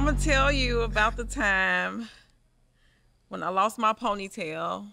I'm gonna tell you about the time when I lost my ponytail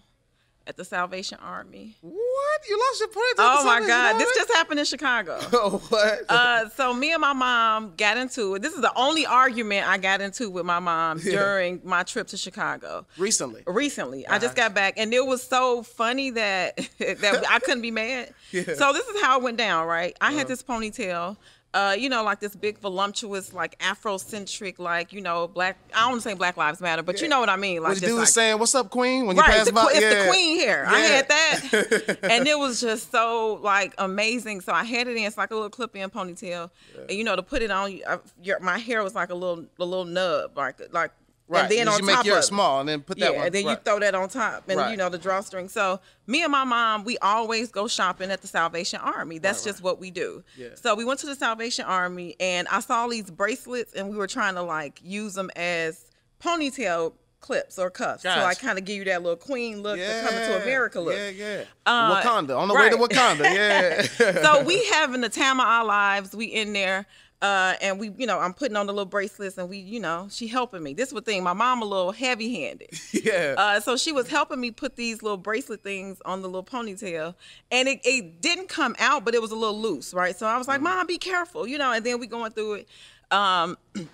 at the Salvation Army. What? You lost your ponytail? Oh my God, this just happened in Chicago. Oh what? Uh, so me and my mom got into it. This is the only argument I got into with my mom Yeah. during my trip to Chicago. Recently. Recently, I just Uh-huh. got back, and it was so funny that that I couldn't be mad. Yeah. So this is how it went down, right? I Uh-huh. had this ponytail, uh, you know, like this big voluptuous, like Afrocentric, like you know, black. I don't want to say Black Lives Matter, but you know what I mean. Like What the dude was like, saying, "What's up, Queen?" When you Right, pass the, by, it's yeah. the queen hair. I had that, and it was just so like amazing. So I had it in. It's like a little clip-in ponytail, and you know to put it on, I, your, my hair was like a little a little nub, like like. Right. And then you on make top yours of small and then put that yeah, one. and then you throw that on top, and Right. you know the drawstring. So me and my mom, we always go shopping at the Salvation Army. That's Right, just what we do. Yeah. So we went to the Salvation Army, and I saw these bracelets, and we were trying to like use them as ponytail clips or cuffs like Gotcha. kind of give you that little queen look, yeah. the coming to America look. Yeah, yeah. Uh, Wakanda on the way to. Wakanda. Yeah. so we having the time of our lives. We in there, uh, and we, you know, I'm putting on the little bracelets, and we, you know, she helping me. This was the thing. My mom a little heavy handed. yeah. Uh, so she was helping me put these little bracelet things on the little ponytail, and it, it didn't come out, but it was a little loose, right? So I was like, "Mom, be careful," you know. And then we going through it. Um,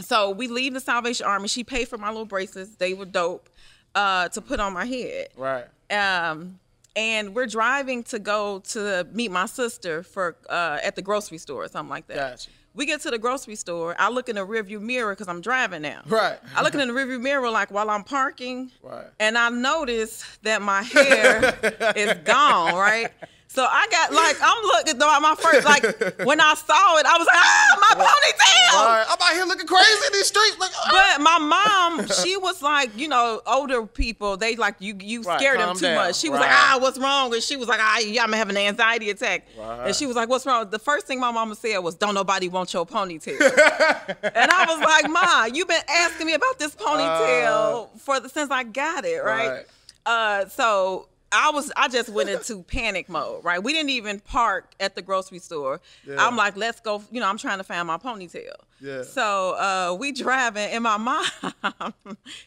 so we leave the Salvation Army. She paid for my little bracelets; they were dope uh, to put on my head. right. Um, and we're driving to go to meet my sister for uh, at the grocery store or something like that. Gotcha. We get to the grocery store. I look in the rearview mirror because I'm driving now. Right. I look in the rearview mirror like while I'm parking. Right. And I notice that my hair is gone, right? So I got like I'm looking at my first like when I saw it, I was like, ah, my ponytail. Right. I'm out here looking crazy in these streets. Like, ah. But my mom, she was like, you know, older people, they like you you Right, scared them too down. much. She was like, ah, what's wrong? And she was like, ah, yeah, I'm having an anxiety attack. Right. And she was like, what's wrong? The first thing my mama said was, don't nobody want your ponytail. and I was like, Ma, you've been asking me about this ponytail for the since I got it, right? Right. Uh, so I was I just went into panic mode, right? We didn't even park at the grocery store. Yeah. I'm like, let's go, you know, I'm trying to find my ponytail. Yeah. So uh, we driving, and my mom,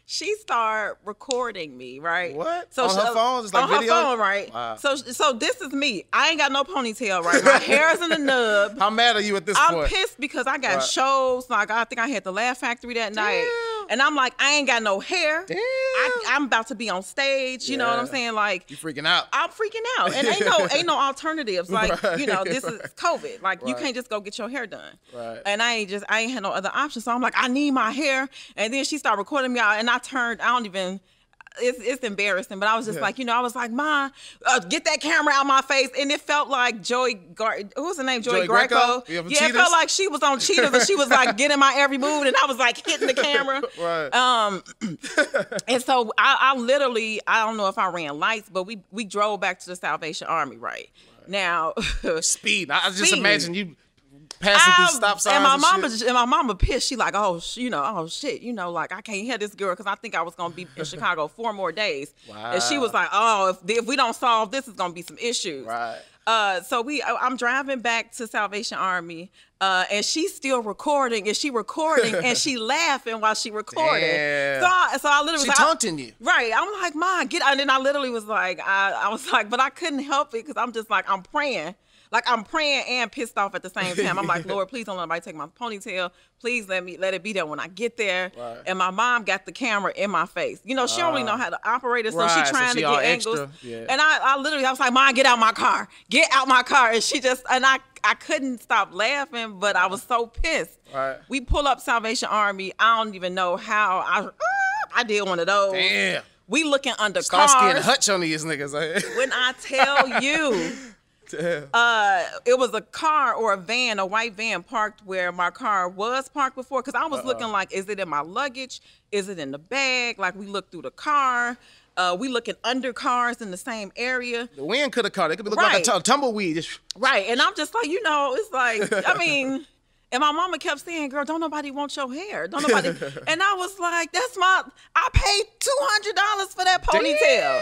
she started recording me, right? What? So On she- her phone? Just like on video? her phone, right? Wow. So so this is me. I ain't got no ponytail, right? My hair's in a nub. How mad are you at this I'm point? pissed because I got Right. shows. Like I think I had the Laugh Factory that night, Damn. And I'm like, I ain't got no hair. Damn. I, I'm about to be on stage. You know what I'm saying? Like you freaking out. I'm freaking out, and ain't no ain't no alternatives. Like you know, this is COVID. Like you can't just go get your hair done. Right. And I ain't just I ain't had no other option. So I'm like, I need my hair. And then she started recording me out, and I turned. I don't even. It's, it's embarrassing, but I was just Yeah. like, you know, I was like, Ma, uh, get that camera out my face, and it felt like Joey, Gar- who was the name, Joey, Joey Greco? Greco. Yeah, Yeah, it felt like she was on Cheaters, and she was like getting my every move, and I was like hitting the camera. Right. Um, and so I, I literally, I don't know if I ran lights, but we we drove back to the Salvation Army. Right, now, Speed. I I just Speed. imagine you passing through stop signs. and my and mama, shit. and my mama pissed. She like, oh, sh- you know, oh shit, you know, like I can't hear this girl because I think I was gonna be in Chicago four more days. And she was like, oh, if if we don't solve this, it's gonna be some issues. Right. Uh, so we, I'm driving back to Salvation Army, uh, and she's still recording, and she recording, and she laughing while she recording. Damn. So, I, so I literally She was like, taunting you. Right. I'm like, Mom, get and then I literally was like, I, I was like, but I couldn't help it because I'm just like, I'm praying. Like I'm praying and pissed off at the same time. I'm like, Lord, please don't let anybody take my ponytail. Please let me let it be there when I get there. Right. And my mom got the camera in my face. You know, she don't really know how to operate it, so Right, she so trying she to get angles. yeah. And I, I literally, I was like, Mom, get out my car. Get out my car. And she just, and I, I couldn't stop laughing, but I was so pissed. Right. We pull up Salvation Army. I don't even know how I, ah, I did one of those. Damn. We looking under Starsky and cars. Hutch on these niggas. eh? When I tell you, Damn. uh, it was a car or a van, a white van parked where my car was parked before. Cause I was looking like, is it in my luggage? Is it in the bag? Like we looked through the car. Uh, we looking under cars in the same area. the wind could have caught it. It could be looking like a tumbleweed. Just Right. And I'm just like, you know, it's like, I mean, and my mama kept saying, girl, don't nobody want your hair. Don't nobody. and I was like, that's my, I paid $200 for that ponytail.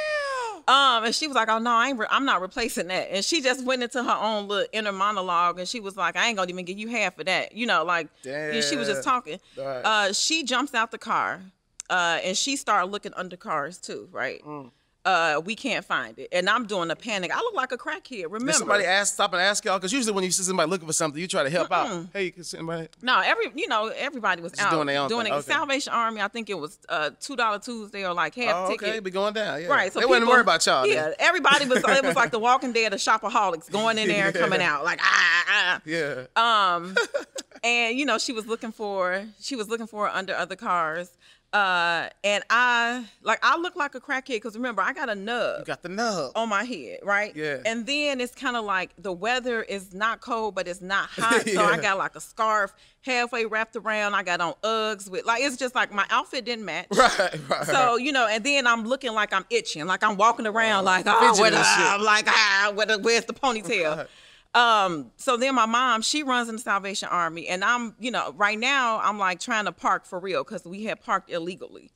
Um, and she was like, "Oh no, I ain't. Re- I'm not replacing that." And she just went into her own little inner monologue, and she was like, "I ain't gonna even give you half of that." You know, like yeah, she was just talking. Right. Uh, she jumps out the car, uh, and she started looking under cars too. Right. Mm. Uh, we can't find it, and I'm doing a panic. I look like a crackhead. Remember? Did somebody ask, stop and ask y'all? Because usually when you see somebody looking for something, you try to help out. Mm-mm. Hey, can somebody? No, every you know everybody was Just out doing their own doing thing. it. Okay. Salvation Army. I think it was uh, two dollar Tuesday or like half Oh, ticket. okay, be going down. Yeah. Right. So they people- worried about y'all. then. Yeah, everybody was. It was like the Walking Dead of the shopaholics going in there and coming out like ah ah. Yeah. ah. Um, and you know she was looking for she was looking for under other cars. Uh, and I like I look like a crackhead because remember I got a nub you got the nub. on my head, right? Yeah. And then it's kind of like the weather is not cold, but it's not hot. So I got like a scarf halfway wrapped around. I got on Uggs with like it's just like my outfit didn't match. Right, right. So you know, and then I'm looking like I'm itching, like I'm walking around, like oh, where the. I'm like ah, where the, where's the ponytail? Right. Um, so then my mom, she runs in the Salvation Army, and I'm, you know, right now I'm like trying to park for real because we had parked illegally.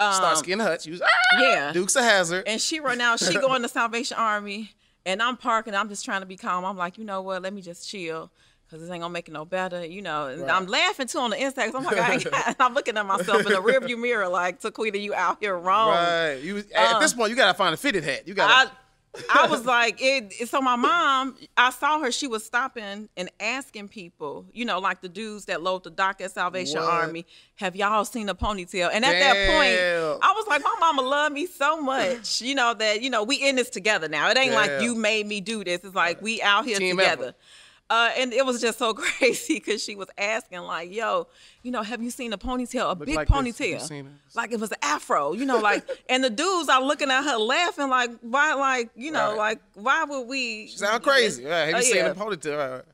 Um, Starsky and Hutch. Was, ah! yeah. Dukes of Hazzard. And she run out, she go in the Salvation Army, and I'm parking. I'm just trying to be calm. I'm like, you know what? Let me just chill. Cause this ain't gonna make it no better, you know. And Right. I'm laughing too on the inside. Cause I'm like, I ain't got, I'm looking at myself in the rearview mirror, like, Taquita, you out here wrong. right. You at Uh, this point, you gotta find a fitted hat. You gotta. I was like, it, so my mom, I saw her, she was stopping and asking people, you know, like the dudes that load the dock at Salvation What? Army, have y'all seen a ponytail? And at that point, I was like, my mama loved me so much, you know, that, you know, we in this together now. It ain't like you made me do this. It's like uh, we out here Team together. effort. Uh, and it was just so crazy because she was asking, like, yo, you know, have you seen a ponytail, a big like. Ponytail? seen? Like it was an afro, you know, like, and the dudes are looking at her laughing, like, why, like, you know, Right. like, why would we? She sound crazy. Right. Have you Uh, seen yeah. the ponytail? Right, right.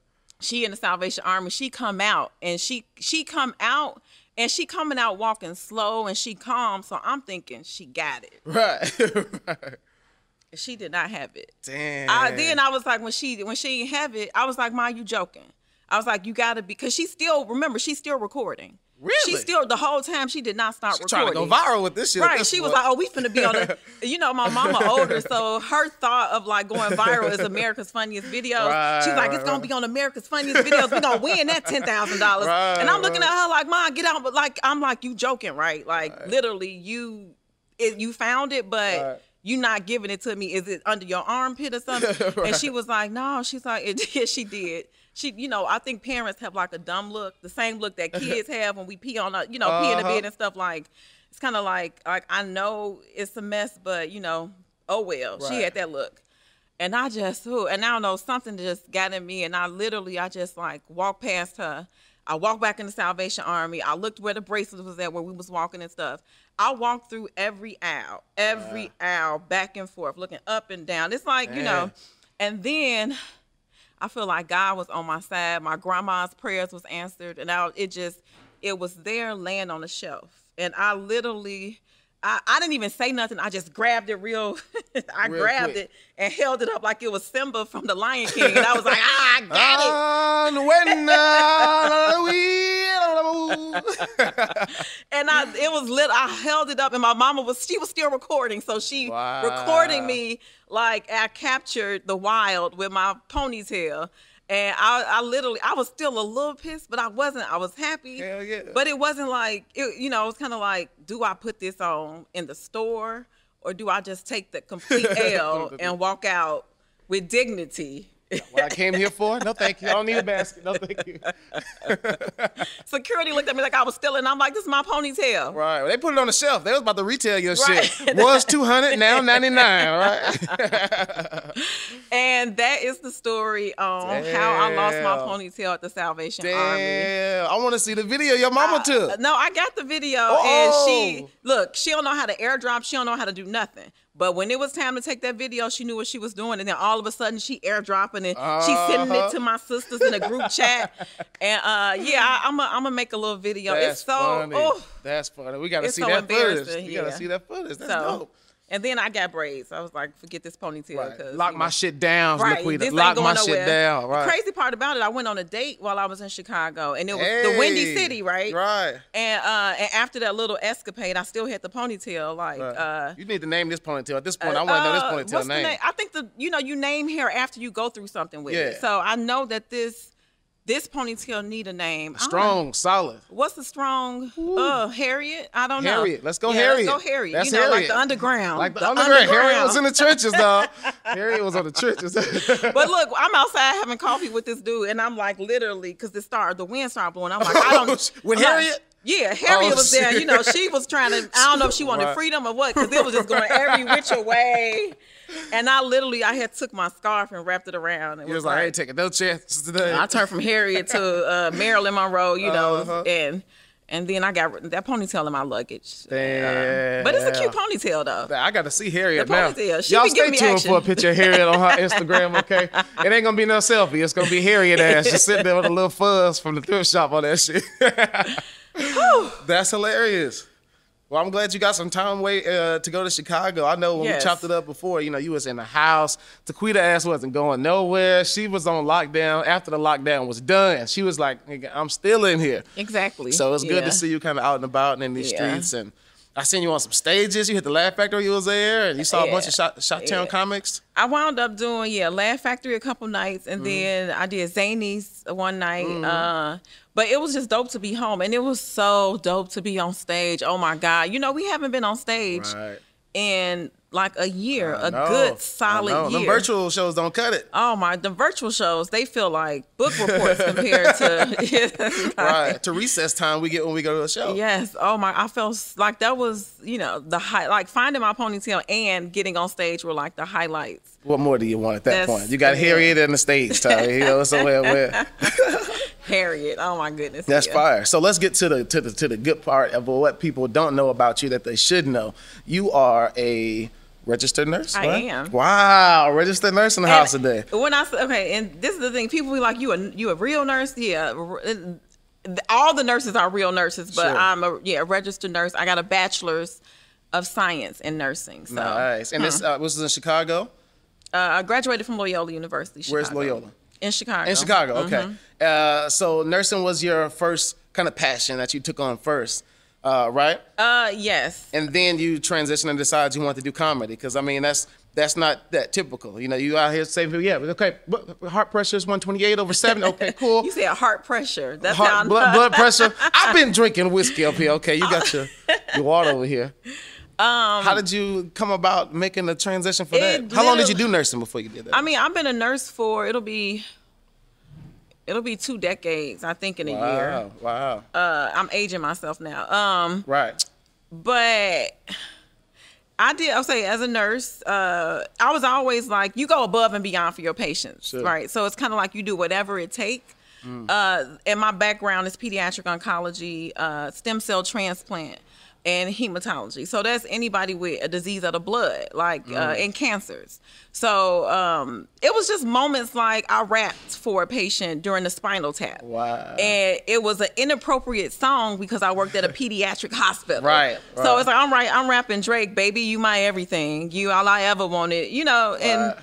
She in the Salvation Army. She come out and she she come out and she coming out walking slow and she calm. So I'm thinking she got it. Right. right. She did not have it. Damn. I, then I was like, when she when she didn't have it, I was like, Ma, you joking? I was like, you gotta be, because she's still remember she's still recording. Really? She still the whole time she did not stop She trying to go viral with this shit. Right. this She was like, oh, we finna be on the, you know, my mama older. So her thought of like going viral is America's funniest videos. Right, She's like, right, it's gonna right. be on America's funniest videos. We're gonna win that $10,000. And I'm looking at her like, Mom, get out. But like, I'm like, you joking, right? Like, literally, you, it, you found it, but. Right. You not giving it to me? Is it under your armpit or something? And she was like, "No." She's like, "It did." She did. She, you know, I think parents have like a dumb look, the same look that kids have when we pee on, a, you know, pee in the Uh-huh. bed and stuff. Like, it's kind of like, like I know it's a mess, but you know, oh well. She had that look, and I just, ooh, and I don't know, something just got in me, and I literally, I just like walked past her. I walked back in the Salvation Army. I looked where the bracelet was at, where we was walking and stuff. I walked through every aisle, every aisle, back and forth, looking up and down. It's like you know, and then I feel like God was on my side. My grandma's prayers was answered, and I, it just it was there laying on the shelf, and I literally. I, I didn't even say nothing. I just grabbed it real. I Real grabbed quick. it and held it up like it was Simba from the Lion King, and I was like, "Ah, I got it." On when we and I it was lit. I held it up, and my mama was she was still recording, so she Wow. recording me like I captured the wild with my ponytail. And I, I literally, I was still a little pissed, but I wasn't. I was happy. Hell yeah. But it wasn't like, it, you know, it was kind of like, do I put this on in the store or do I just take the complete L and walk out with dignity? What I came here for? No, thank you. I don't need a basket. No, thank you. Security looked at me like I was stealing. I'm like, this is my ponytail. Right. Well, they put it on the shelf. They was about to retail your Right. shit. Was 200, now 99, right? And that is the story on how I lost my ponytail at the Salvation Army. Damn. I want to see the video your mama took. Uh, no, I got the video, Oh. and she look. She don't know how to airdrop. She don't know how to do nothing. But when it was time to take that video, she knew what she was doing, and then all of a sudden she airdropping it. She's sending Uh-huh. it to my sisters in a group chat, and uh, yeah, I, I'm gonna make a little video. That's it's so funny. oh, That's funny. We got to see so that footage. We got to see that footage. That's So, dope. And then I got braids. I was like, forget this ponytail. Right. Lock my know- shit down, Right, Laquita. this ain't Lock my going shit nowhere. down. Right. The crazy part about it, I went on a date while I was in Chicago, and it was the Windy City, right? Right. And uh, and after that little escapade, I still had the ponytail. Like, right. uh, you need to name this ponytail. At this point, I want to know uh, this ponytail what's the name. I think the you know you name hair after you go through something with it. Yeah. So I know that this this ponytail need a name. I don't know. Strong, solid. What's the strong? Uh, Harriet. I don't know. Harriet. Let's go yeah, Harriet. Let's go Harriet. That's you know, like the underground. Like the, underground. Harriet was in the trenches, though. Harriet was on the trenches. but look, I'm outside having coffee with this dude, and I'm like, literally, because the star, the wind started blowing. I'm like, I don't. With Harriet? Yeah, Harriet Oh, was there. You know, she was trying to. I don't know if she wanted Right. freedom or what, because it was just going every which way. And I literally, I had took my scarf and wrapped it around. And he was like, I ain't taking no chances today. I turned from Harriet to uh, Marilyn Monroe, you know, Uh-huh. and and then I got that ponytail in my luggage. Damn. Uh, but it's a cute ponytail though. I got to see Harriet The now. ponytail. She Y'all stay tuned action. for a picture of Harriet on her Instagram, okay? It ain't gonna be no selfie. It's gonna be Harriet ass just sitting there with a little fuzz from the thrift shop on that shit. That's hilarious. Well, I'm glad you got some time wait uh, to go to Chicago. I know when Yes. we chopped it up before, you know, you was in the house. Taquita ass wasn't going nowhere. She was on lockdown. After the lockdown was done, she was like, I'm still in here. Exactly. So it's good Yeah. to see you kind of out and about and in these Yeah. streets. And I seen you on some stages. You hit the Laugh Factory. You was there, and you saw a bunch of Shot, Shot Town Yeah. comics. I wound up doing yeah, Laugh Factory a couple nights, and Mm-hmm. then I did Zanies one night. Uh, but it was just dope to be home, and it was so dope to be on stage. Oh my god! You know we haven't been on stage Right. in like a year, a good solid year. Them virtual shows don't cut it. Oh my! The virtual shows they feel like book reports compared to Right. to recess time we get when we go to a show. Yes. Oh my! I felt like that was you know the high like finding my ponytail and getting on stage were like the highlights. What more do you want at that That's- point? You got yeah. Harriet in the stage, Tyler. You know, somewhere where Harriet. Oh my goodness. that's yeah. fire. So let's get to the to the to the good part of what people don't know about you that they should know. You are a registered nurse. I right? am. Wow, registered nurse in the And house today. When I okay, and this is the thing, people be like, "You a you a real nurse?" Yeah. All the nurses are real nurses, but Sure. I'm a yeah a registered nurse. I got a bachelor's of science in nursing. So Nice. And Hmm. this uh, was this in Chicago. uh, I graduated from Loyola University. Where's Loyola? In Chicago. In Chicago, okay. Mm-hmm. Uh, so nursing was your first kind of passion that you took on first, uh, right? Uh, yes. And then you transitioned and decided you wanted to do comedy because I mean that's that's not that typical. You know, you out here saying, yeah, okay, but heart pressure is 128 over seven. Okay, cool. You said heart pressure. That's Heart, blood, blood pressure. I've been drinking whiskey up here. Okay, you got your, your water over here. Um, How did you come about making the transition for that? How long did you do nursing before you did that? I mean, I've been a nurse for it'll be it'll be two decades, I think, in a year. wow, wow, Uh, I'm aging myself now. Um, right. but I did. I'll say as a nurse, uh, I was always like, you go above and beyond for your patients, Sure. right? So it's kind of like you do whatever it takes. Mm. Uh, and my background is pediatric oncology, uh, stem cell transplant, and hematology. So that's anybody with a disease of the blood, like uh, Mm. and cancers. So um, it was just moments like I rapped for a patient during the spinal tap. Wow. And it was an inappropriate song because I worked at a pediatric hospital. Right, So it's like I'm right. I'm rapping Drake, baby, you my everything. You all I ever wanted. You know, and Right.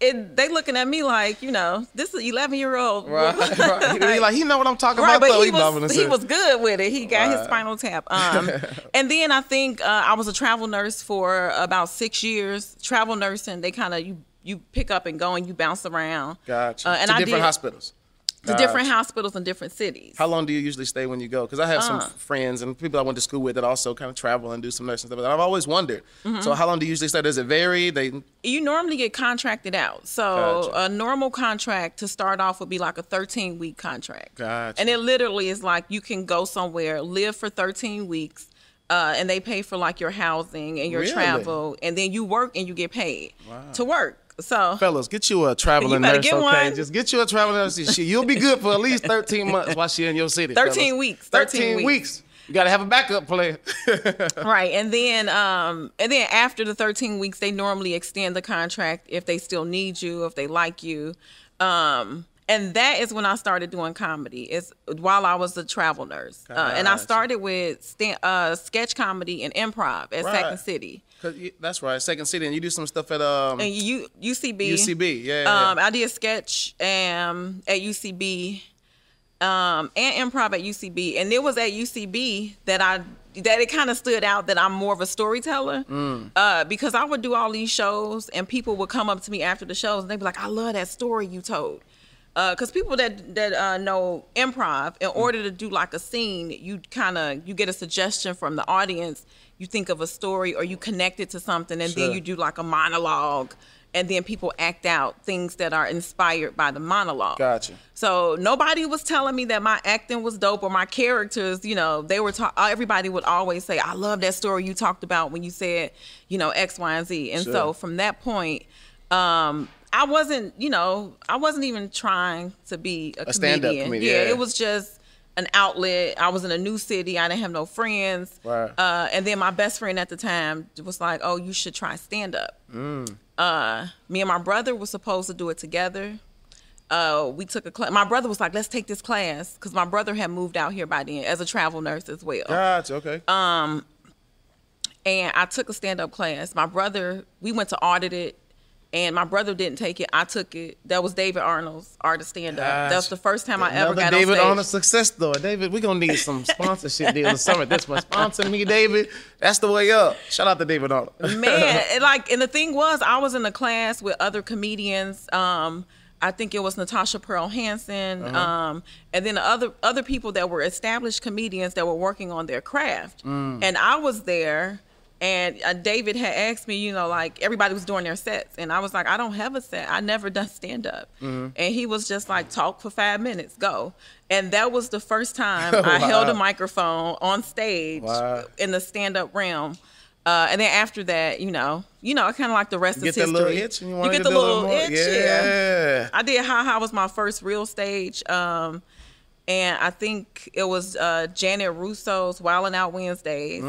It, they looking at me like, you know, this is 11 year old. Right, right. He like he know what I'm talking Right, about. but though. he was he was good with it. He got his spinal tap. Um, and then I think uh, I was a travel nurse for about six years. Travel nursing, they kind of you you pick up and go and you bounce around. Gotcha. Uh, and to I different did hospitals. To different hospitals in different cities. How long do you usually stay when you go? Because I have some Uh. friends and people I went to school with that also kind of travel and do some nursing stuff. And I've always wondered. Mm-hmm. So how long do you usually stay? Does it vary? They you normally get contracted out. So Gotcha. a normal contract to start off would be like a 13 week contract. Gotcha. And it literally is like you can go somewhere, live for 13 weeks, uh, and they pay for like your housing and your Really? travel, and then you work and you get paid to work. So fellas, get you a traveling You nurse, get okay? one. Just get you a traveling nurse. She- You'll be good for at least 13 months while she in your city. 13 fellas. weeks, 13, 13 weeks. weeks. You got to have a backup plan. right, and then um, and then after the 13 weeks, they normally extend the contract if they still need you, if they like you. Um, and that is when I started doing comedy. Is while I was a travel nurse, uh, and I started with stand, uh, sketch comedy and improv at Right. Second City. Cause you, that's right, Second City, and you do some stuff at um And you UCB. UCB. Yeah, yeah, Um, I did a sketch um at UCB, um, and improv at UCB, and it was at UCB that I that it kind of stood out that I'm more of a storyteller, Mm. uh, because I would do all these shows and people would come up to me after the shows and they'd be like, "I love that story you told." Because people that that uh, know improv, in order to do like a scene, you kind of you get a suggestion from the audience. You think of a story or you connect it to something, and then you do like a monologue, and then people act out things that are inspired by the monologue. Gotcha. So nobody was telling me that my acting was dope or my characters, you know, they were ta- everybody would always say, "I love that story you talked about when you said, you know, X, Y, and Z." And Sure. so from that point, um, I wasn't, you know, I wasn't even trying to be a, A stand-up comedian. comedian, Yeah, yeah. it was just an outlet. I was in a new city. I didn't have no friends. Right. Uh, and then my best friend at the time was like, "Oh, you should try stand up." Mm. Uh, me and my brother were supposed to do it together. Uh, we took a class. My brother was like, "Let's take this class," because my brother had moved out here by then as a travel nurse as well. Gotcha. Okay. Um, and I took a stand up class. My brother, we went to audit it, and my brother didn't take it. I took it. That was David Arnold's art of stand up. That was the first time I ever got David on on a stage. success story. David, we're gonna need some sponsorship deals this summer. This one sponsor me, David. That's the way up. Shout out to David Arnold. Man, and like, and the thing was, I was in a class with other comedians. Um, I think it was Natasha Pearl Hansen, Uh-huh. um, and then other other people that were established comedians that were working on their craft. Mm. And I was there, and uh, David had asked me, you know, like everybody was doing their sets, and I was like, I don't have a set. I never done stand up, Mm-hmm. and he was just like, talk for five minutes, go. And that was the first time I held a microphone on stage Wow. in the stand up realm. Uh, and then after that, you know, you know, I kind of like the rest Get is history. little itch. You, You wanna get the do little itch. Yeah. Yeah. I did Ha Ha was my first real stage. Um, and I think it was uh, Janet Russo's Wildin' Out Wednesdays.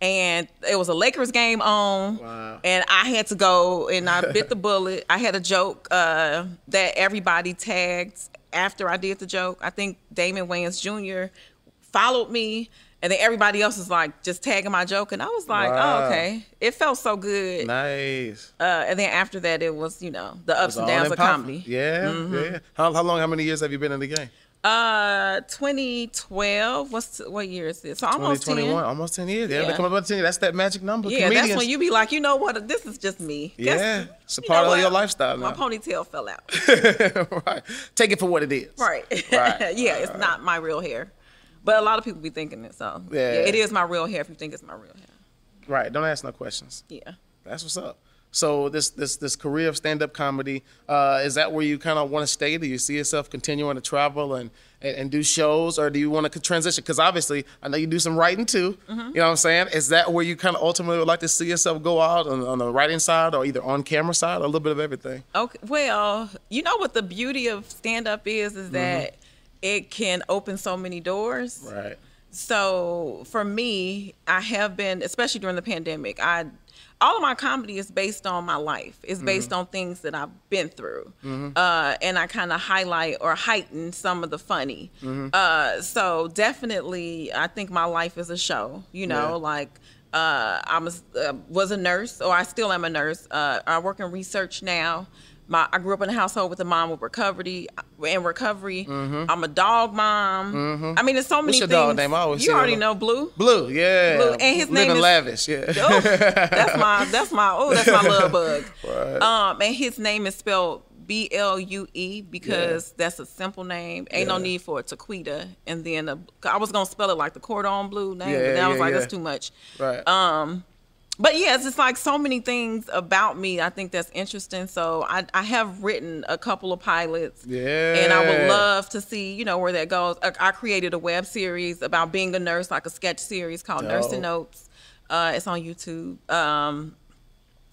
And it was a Lakers game on. Mm. Wow. And I had to go and I bit the bullet. I had a joke uh, that everybody tagged after I did the joke. I think Damon Wayans Jr. followed me. And then everybody else was like just tagging my joke. And I was like, Wow. oh, okay. It felt so good. Nice. Uh, and then after that, it was, you know, the ups and downs of comedy. Yeah, yeah. How, how long? How many years have you been in the game? Uh, 2012. What's what year is this? So almost 10. 2021, almost 10 years. Yeah, Yeah. they come up with 10 years. That's that magic number. Yeah, Comedians. that's when you be like, you know what? This is just me. Guess- Yeah, it's a part of what? your lifestyle My ponytail fell out. right. Take it for what it is. Right. Right. yeah, it's not my real hair. But a lot of people be thinking it. So Yeah. yeah, it is my real hair if you think it's my real hair. Right. Don't ask no questions. Yeah. That's what's up. So this this this career of stand up comedy uh, is that where you kind of want to stay? Do you see yourself continuing to travel and and, and do shows, or do you want to transition? Because obviously, I know you do some writing too. Mm-hmm. You know what I'm saying? Is that where you kind of ultimately would like to see yourself go out on, on the writing side, or either on camera side, or a little bit of everything? Okay. Well, you know what the beauty of stand up is Mm-hmm. is that it can open so many doors. Right. So for me, I have been, especially during the pandemic, I all of my comedy is based on my life. It's based on things that I've been through, uh, and I kind of highlight or heighten some of the funny. Uh, so definitely, I think my life is a show. You know, Yeah. like. Uh, I was uh, was a nurse, or I still am a nurse. Uh, I work in research now. My I grew up in a household with a mom with recovery. In recovery, I'm a dog mom. I mean, there's so many What's your things. dog name? I always you already know Blue. Blue, yeah. Blue, and his Living name is- lavish, yeah. Oh, that's my that's my oh that's my love bug. Right. Um, and his name is spelled B L U E because that's a simple name. Ain't no need for a Taquita. And then a, I was gonna spell it like the cordon bleu name, Yeah, but I was yeah, like yeah. that's too much. right. Um, but yeah, it's like so many things about me. I think that's interesting. So I I have written a couple of pilots. yeah. And I would love to see, you know, where that goes. I, I created a web series about being a nurse, like a sketch series called Nursing. Notes. Uh, it's on YouTube. Um,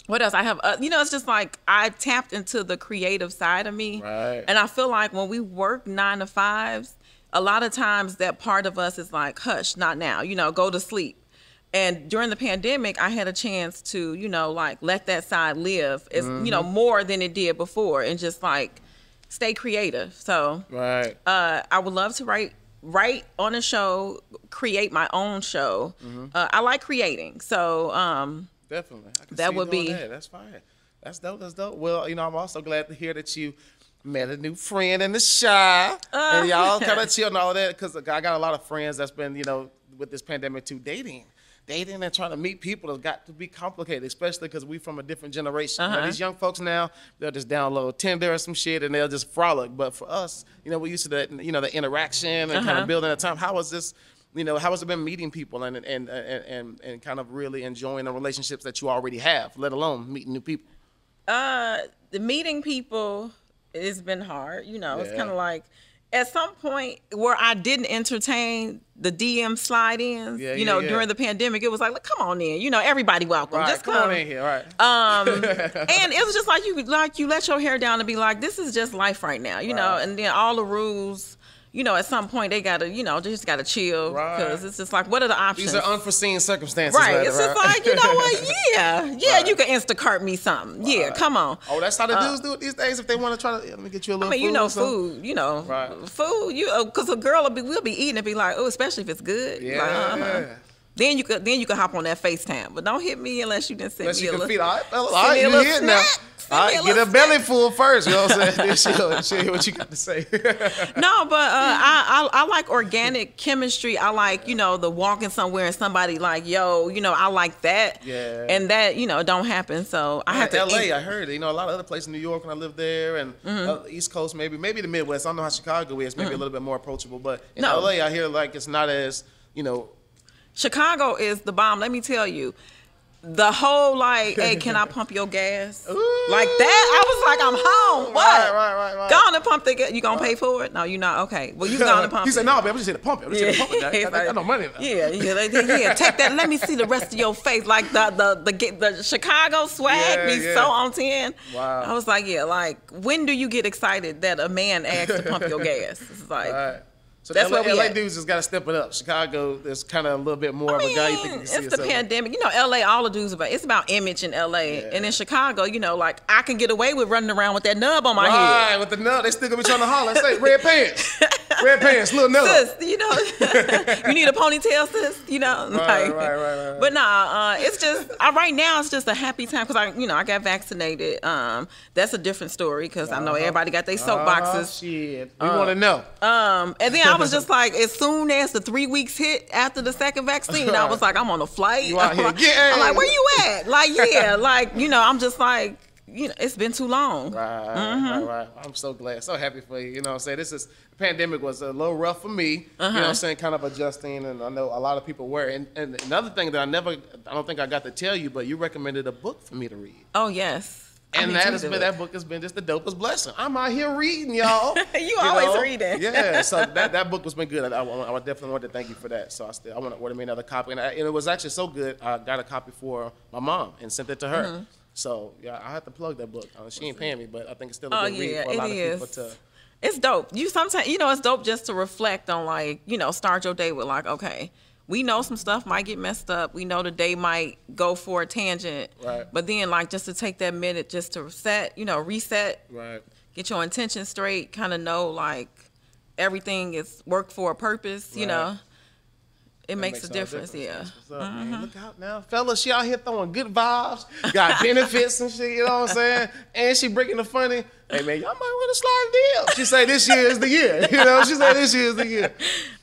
what else? I have, uh, you know, it's just like I tapped into the creative side of me. Right. And I feel like when we work nine to fives, a lot of times that part of us is like, hush, not now, you know, go to sleep. And during the pandemic, I had a chance to, you know, like let that side live, it's, you know, Mm-hmm. more than it did before and just like stay creative. So, Right. uh, I would love to write write on a show, create my own show. Mm-hmm. Uh, I like creating, so um, definitely. I can That would be- that. That's fine. That's dope. That's dope. Well, you know, I'm also glad to hear that you met a new friend in the Chi, and y'all kind of chill and all that. Because I got a lot of friends that's been, you know, with this pandemic too, dating. Dating and trying to meet people has got to be complicated, especially because we're from a different generation. You know, Uh-huh. these young folks now, they'll just download Tinder or some shit and they'll just frolic. But for us, you know, we're used to that, you know, the interaction and kind Uh-huh. of building a time. How was this? You know, how has it been meeting people and and, and and and kind of really enjoying the relationships that you already have, let alone meeting new people? Uh, the meeting people has been hard. You know, it's kind of like at some point where I didn't entertain the DM slide ins. Yeah, you know, yeah, yeah. during the pandemic, it was like, look, come on in. You know, everybody welcome. Right, Just come on in here, right? Um, and it was just like you like you let your hair down and be like, this is just life right now, you know. And then all the rules, you know, at some point they gotta, you know, they just gotta chill Right. because it's just like, what are the options? These are unforeseen circumstances, right. rather, It's just like you know what? Yeah, yeah. Right. You can Instacart me something. Yeah, come on. Oh, that's how the dudes do it these days. If they want to try to, let me get you a little. I mean, you know, food. You know, Right. food. You because a girl will be we'll be eating and be like, oh, especially if it's good. Yeah. Like, uh-huh. Then you could then you could hop on that FaceTime, but don't hit me unless you didn't send Unless me you a can little. feed. All right, All right, me a you little here now. snack. Send a right, get a belly full first. You know what I'm saying? Then she'll, she'll hear what you got to say. No, but uh, I, I I like organic chemistry. I like you know the walking somewhere and somebody like yo, you know I like that. Yeah. And that you know don't happen. So I have to. LA, I heard you know a lot of other places, in New York when I lived there, and Mm-hmm. uh, East Coast maybe, maybe the Midwest. I don't know how Chicago is, maybe a little bit more approachable, but in No. LA, I hear like it's not as you know. Chicago is the bomb. Let me tell you. The whole like, hey, can I pump your gas? Ooh. Like that, I was like, I'm home. What? Right, right, right, right. Go on and pump the gas. You gonna pay for it? No, you not. Okay. Well, you go on and pump he said, "No, baby, I'm just here to pump it. I'm just here to pump it. I, I, I got no money." Yeah, yeah, yeah. Take that. Let me see the rest of your face. Like the the the, the Chicago swag Yeah, be yeah. so on ten. Wow. I was like, yeah. Like, when do you get excited that a man asks to pump your gas? It's like. So That's LA, where we LA at. dudes just got to step it up. Chicago, there's kind of a little bit more I of a guy you think you mean, it's the pandemic. You know, LA, all the dudes about it's about image in LA. And in Chicago, you know, like I can get away with running around with that nub on my head. Right, with the nub, they still gonna be trying to holler. And say red pants, red pants, little nut. sis, you know, you need a ponytail, sis. You know, Right, like, right, right, right. But nah, uh, it's just uh, right now. It's just a happy time because I, you know, I got vaccinated. Um, that's a different story because I know everybody got their Oh, soapboxes. shit. We want to know. Um, and then I was just like, as soon as the three weeks hit after the second vaccine, I was like, I'm on a flight. You out I'm here like, getting- I'm like, where you at? Like, yeah, like you know, I'm just like, you know, it's been too long. Right, Mm-hmm. right, right. I'm so glad, so happy for you. You know what I'm saying? This is the pandemic was a little rough for me. You know Uh-huh. what I'm saying? Kind of adjusting, and I know a lot of people were. And, and another thing that I never, I don't think I got to tell you, but you recommended a book for me to read. Oh yes. And that has been that book has been just the dopest blessing. I'm out here reading, y'all. You always reading. Yeah, so that, that book has been good. I, I, I definitely want to thank you for that. So I still I want to order me another copy, and, I, and it was actually so good. I got a copy for my mom and sent it to her. Mm-hmm. So yeah, I have to plug that book. Uh, she ain't paying me, but I think it's still a Oh good read for a lot it of people to. It's dope. You sometimes, you know, it's dope just to reflect on like, you know, start your day with like, okay, we know some stuff might get messed up. We know the day might go for a tangent. Right. But then like just to take that minute just to reset, you know, reset, Right. get your intention straight, kind of know like everything is work for a purpose, you Right. know. It That makes, a all difference, yeah. Up, man. Look out now, fellas. She out here throwing good vibes, got benefits and shit. You know what I'm saying? And she breaking the funny. Hey man, y'all might want to slide deal. She say this year is the year. You know, she say this year is the year.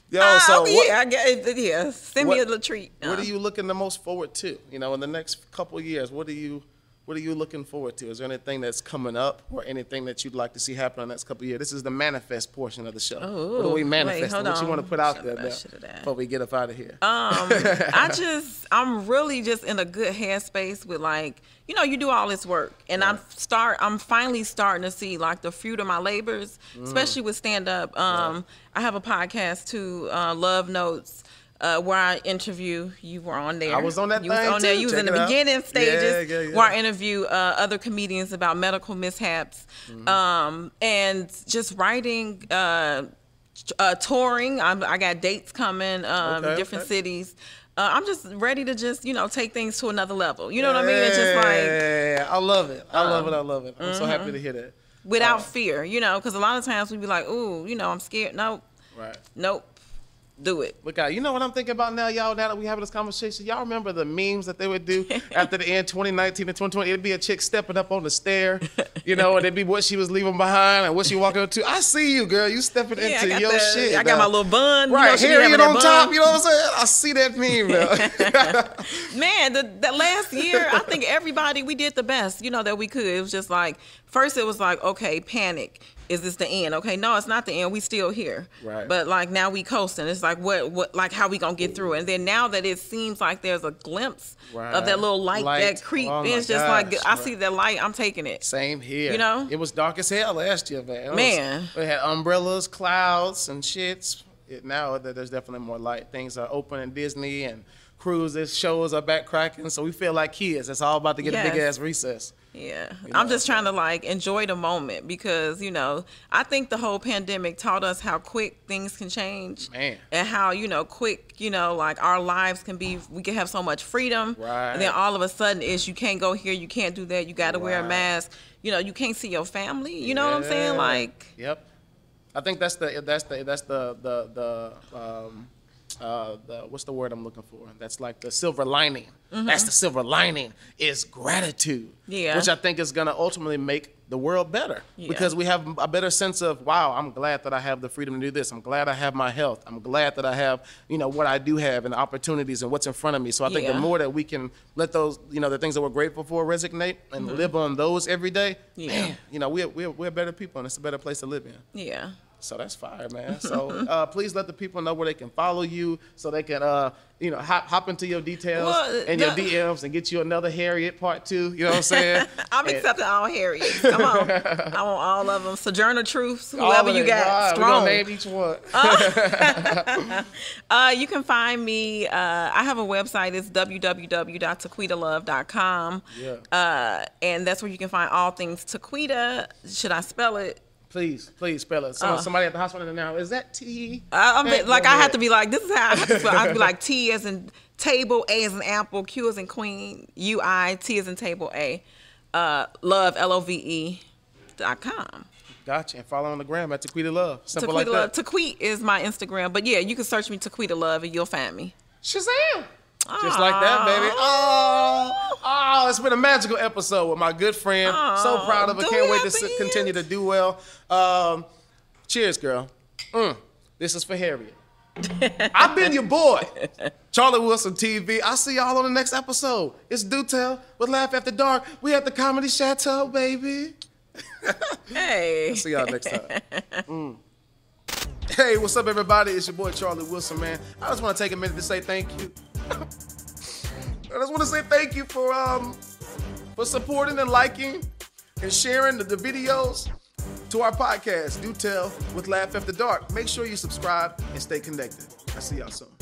Yo, Ah, so okay, what, yeah, I get it, yeah. Send me a what- little treat. what Uh, are you looking the most forward to? You know, in the next couple of years, what are you what are you looking forward to? Is there anything that's coming up or anything that you'd like to see happen in the next couple of years? This is the manifest portion of the show. what are we manifesting? what you want to put out Shut there now before we get up out of here? Um, I just, I'm really just in a good headspace with like, you know, you do all this work, and I'm start, I'm finally starting to see like the fruit of my labors, Mm. especially with stand up. Um, I have a podcast too, uh, Love Notes. Uh, where I interview, you were on there. I was on that You was thing, on there. too. You was in the out. beginning stages. Yeah, yeah, yeah. Where I interview uh, other comedians about medical mishaps, Mm-hmm. um, and just writing, uh, uh, touring. I'm, I got dates coming, um, Okay, different okay. cities. Uh, I'm just ready to just you know take things to another level. You know what I mean? It's just like Yeah, I love it. I love it. I love it. I'm so happy to hear that. without Uh, fear. You know, because a lot of times we'd be like, ooh, you know, I'm scared. Nope, Right. nope. Do it. Look out. You know what I'm thinking about now, y'all, now that we having this conversation? Y'all remember the memes that they would do after the end 2019 and 2020? It'd be a chick stepping up on the stair, you know, and it'd be what she was leaving behind and what she walking up to. I see you, girl. You stepping Yeah, into your the- shit. I got now. my little bun. you know, Right, she be Harriet having on top, you know what I'm saying? I see that meme, man. Man, the, the last year, I think everybody we did the best, you know, that we could. It was just like first, it was like, okay, panic. Is this the end? Okay, no, it's not the end. We still here. Right. But like now we coasting. It's like what what like how we gonna get through it? And then now that it seems like there's a glimpse of that little light, Light. that creep, Oh, it's just like I see that light. I'm taking it. Same here. You know? It was dark as hell last year, man. It was- Man. we had umbrellas, clouds, and shits. It, now that there's definitely more light. Things are open in Disney and cruises, shows are back cracking. So we feel like kids. It's all about to get a big ass recess. Yeah. You I'm just trying to like enjoy the moment because, you know, I think the whole pandemic taught us how quick things can change. Man. And how, you know, quick, you know, like our lives can be we can have so much freedom. Right. And then all of a sudden it's you can't go here, you can't do that, you gotta wear a mask. You know, you can't see your family. You know what I'm saying? Like Yep. I think that's the that's the that's the the the um uh the what's the word I'm looking for? That's like the silver lining. That's the silver lining is gratitude. Mm-hmm. Yeah. Which I think is gonna ultimately make the world better Yeah. because we have a better sense of wow i'm glad that i have the freedom to do this i'm glad i have my health i'm glad that i have you know what i do have and the opportunities and what's in front of me so i think the more that we can let those you know the things that we're grateful for resonate and live on those every day Mm-hmm. Yeah. man, you know we're, we're, we're better people and it's a better place to live in yeah. So that's fire, man. So uh, please let the people know where they can follow you, so they can, uh, you know, hop, hop into your details Well, and your DMs and get you another Harriet part two. You know what I'm saying? I'm And- accepting all Harriets. Come on. I want all of them. Sojourner Truths, whoever you got. Wow, strong. name each one. Uh, you can find me. Uh, I have a website. It's www.taquitalove.com. Yeah. Uh, and that's where you can find all things Taquita. Should I spell it? Please, please spell it. Someone, Uh. somebody at the hospital now. Is that T? I, I'm like I have to be like this is how I have to spell. I have to be like T as in table, A as in apple, Q as in queen, U I T as in table, A. Uh, love L O V E dot com. Gotcha. And follow on the gram at Taquita Love. Simple Taquita like Love. that. Taquit is my Instagram, but yeah, you can search me Taquita Love and you'll find me. Shazam! Just like that, baby. Oh, oh, it's been a magical episode with my good friend. so proud of her. Can't wait to s- continue to do well. Um, cheers, girl. Mm, this is for Harriet. I've been your boy, Charlie Wilson TV. I'll see y'all on the next episode. It's Do Tell with Laugh After Dark. We at the Comedy Chateau, baby. Hey. See y'all next time. Mm. Hey, what's up, everybody? It's your boy Charlie Wilson, man. I just want to take a minute to say thank you. I just want to say thank you for um for supporting and liking and sharing the, the videos to our podcast. Do tell with Laugh After Dark. Make sure you subscribe and stay connected. I see y'all soon.